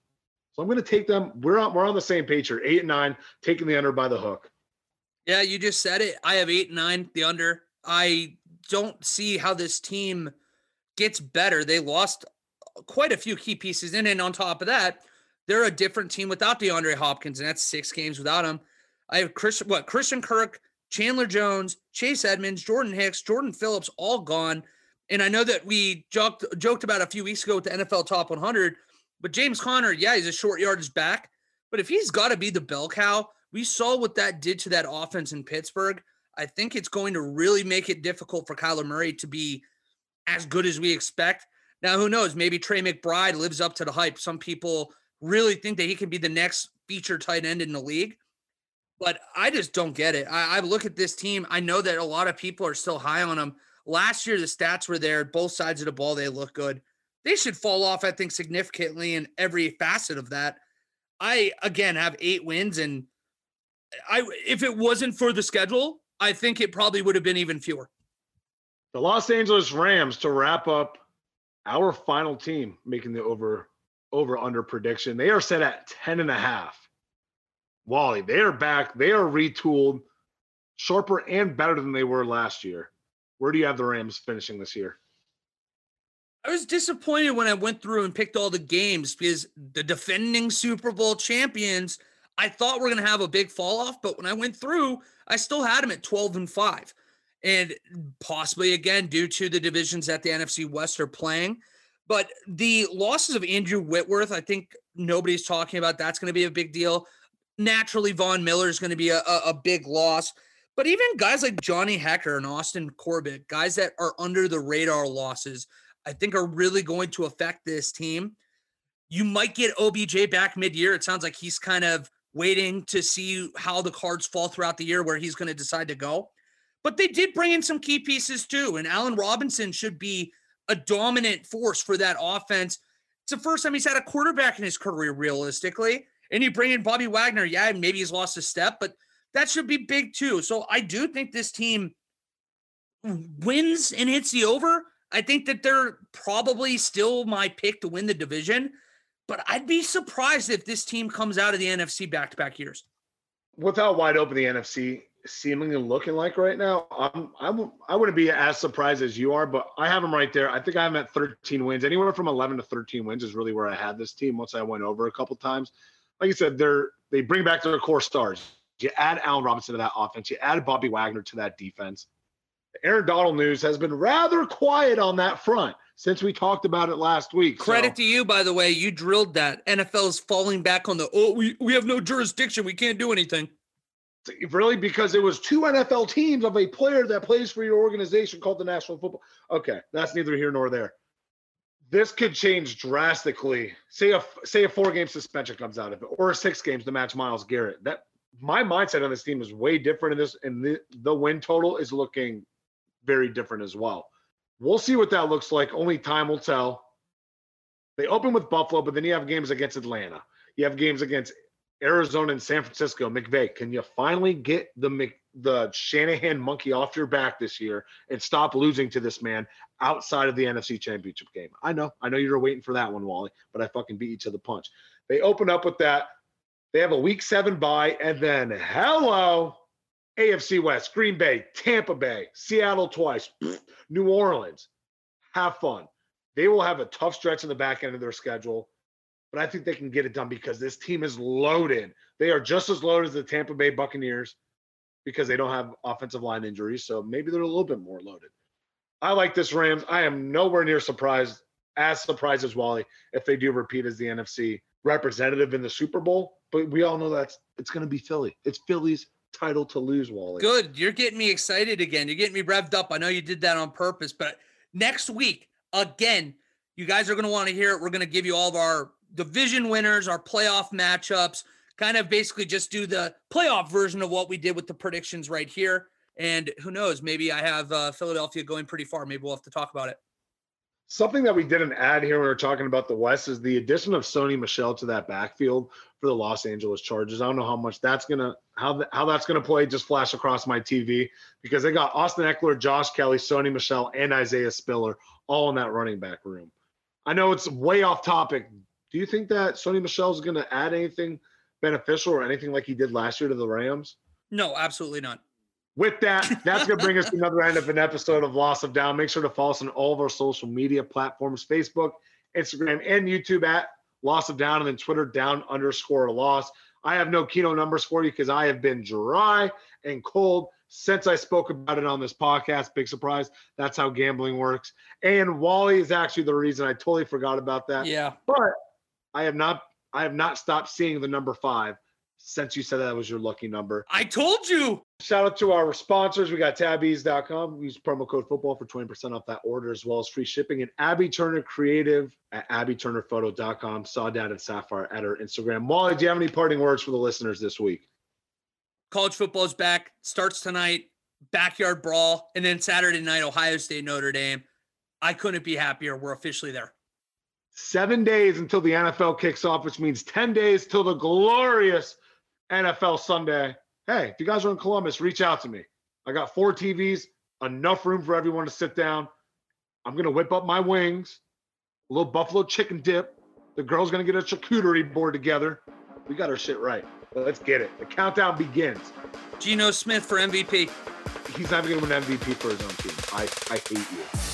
So I'm going to take them. We're on, we're on the same page here. Eight and nine, taking the under by the hook. Yeah, you just said it. I have eight and nine, the under. I don't see how this team gets better. They lost quite a few key pieces in, and on top of that, they're a different team without DeAndre Hopkins, and that's six games without him. I have Chris, what Christian Kirk, Chandler Jones, Chase Edmonds, Jordan Hicks, Jordan Phillips, all gone. And I know that we joked joked about a few weeks ago with the NFL Top 100, but James Conner, yeah, he's a short yardage back, but if he's got to be the bell cow, we saw what that did to that offense in Pittsburgh. I think it's going to really make it difficult for Kyler Murray to be as good as we expect. Now, who knows? Maybe Trey McBride lives up to the hype. Some people really think that he can be the next feature tight end in the league. But I just don't get it. I, I, look at this team. I know that a lot of people are still high on them. Last year, the stats were there. Both sides of the ball, they look good. they should fall off, I think, significantly in every facet of that. I again have eight wins, and I if it wasn't for the schedule, I think it probably would have been even fewer. The Los Angeles Rams to wrap up our final team making the over over under prediction. They are set at 10 and a half. Wally, they are back. They are retooled, sharper and better than they were last year. Where do you have the Rams finishing this year? I was disappointed when I went through and picked all the games because the defending Super Bowl champions, I thought we're going to have a big fall off, but when I went through, I still had them at 12 and 5. And possibly again due to the divisions that the NFC West are playing. But the losses of Andrew Whitworth, I think nobody's talking about. That's going to be a big deal. Naturally, Von Miller is going to be a, a, big loss. But even guys like Johnny Hekker and Austin Corbett, guys that are under the radar losses, I think are really going to affect this team. You might get OBJ back mid year. It sounds like he's kind of waiting to see how the cards fall throughout the year where he's going to decide to go. But they did bring in some key pieces too. And Allen Robinson should be a dominant force for that offense. It's the first time he's had a quarterback in his career, realistically. And you bring in Bobby Wagner. Yeah, maybe he's lost a step, but that should be big too. So I do think this team wins and hits the over. I think that they're probably still my pick to win the division, but I'd be surprised if this team comes out of the NFC back to back years. Without wide open the NFC seemingly looking like right now, I'm, I'm I wouldn't be as surprised as you are, but I have them right there. I think I'm at 13 wins. Anywhere from 11 to 13 wins is really where I had this team. Once I went over a couple times, like I said, they're they bring back their core stars. You add Allen Robinson to that offense. You add Bobby Wagner to that defense. Aaron Donald news has been rather quiet on that front since we talked about it last week. Credit so. to you, by the way. You drilled that. NFL is falling back on the oh, we, we have no jurisdiction. We can't do anything. Really, because it was two NFL teams of a player that plays for your organization called the National Football. Okay, that's neither here nor there. This could change drastically. Say a say a four game suspension comes out of it, or six games to match Myles Garrett. That my mindset on this team is way different in this, and the, the win total is looking very different as well. We'll see what that looks like. Only time will tell. They open with Buffalo, but then you have games against Atlanta. You have games against Arizona and San Francisco, McVay, can you finally get the Mc, the Shanahan monkey off your back this year and stop losing to this man outside of the NFC Championship game? I know, I know you're waiting for that one, Wally, but I fucking beat you to the punch. They open up with that. They have a Week Seven bye, and then hello, AFC West, Green Bay, Tampa Bay, Seattle twice, *sniffs* New Orleans. Have fun. They will have a tough stretch in the back end of their schedule but I think they can get it done because this team is loaded. They are just as loaded as the Tampa Bay Buccaneers because they don't have offensive line injuries. So maybe they're a little bit more loaded. I like this Rams. I am nowhere near surprised, as surprised as Wally, if they do repeat as the NFC representative in the Super Bowl. But we all know that's it's going to be Philly. It's Philly's title to lose, Wally. Good. You're getting me excited again. You're getting me revved up. I know you did that on purpose, but next week, again, you guys are going to want to hear it. We're going to give you all of our division winners, our playoff matchups, kind of basically just do the playoff version of what we did with the predictions right here. And who knows, maybe I have uh, Philadelphia going pretty far. Maybe we'll have to talk about it. Something that we didn't add here when we are talking about the West is the addition of Sony Michel to that backfield for the Los Angeles Chargers. I don't know how much that's gonna how the, how that's gonna play. Just flash across my TV because they got Austin Ekeler, Josh Kelly, Sony Michel, and Isaiah Spiller all in that running back room. I know it's way off topic, do you think that Sony Michel is going to add anything beneficial or anything like he did last year to the Rams? No, absolutely not. With that, *laughs* that's going to bring us to another end of an episode of Loss of Down. Make sure to follow us on all of our social media platforms Facebook, Instagram, and YouTube at Loss of Down, and then Twitter down underscore loss. I have no keynote numbers for you because I have been dry and cold since I spoke about it on this podcast. Big surprise. That's how gambling works. And Wally is actually the reason I totally forgot about that. Yeah. But I have not I have not stopped seeing the number five since you said that was your lucky number. I told you. Shout out to our sponsors. We got tabbies.com. Use promo code football for 20% off that order as well as free shipping. And Abbey Turner Creative at abbeyturnerphoto.com. Saw Dad and Sapphire at her Instagram. Molly, do you have any parting words for the listeners this week? College football is back. Starts tonight. Backyard brawl. And then Saturday night, Ohio State, Notre Dame. I couldn't be happier. We're officially there. Seven days until the NFL kicks off, which means 10 days till the glorious NFL Sunday. Hey, if you guys are in Columbus, reach out to me. I got four TVs, enough room for everyone to sit down. I'm going to whip up my wings, a little buffalo chicken dip. The girl's going to get a charcuterie board together. We got our shit right. Let's get it. The countdown begins. Geno Smith for MVP. He's not even going to win MVP for his own team. I, I hate you.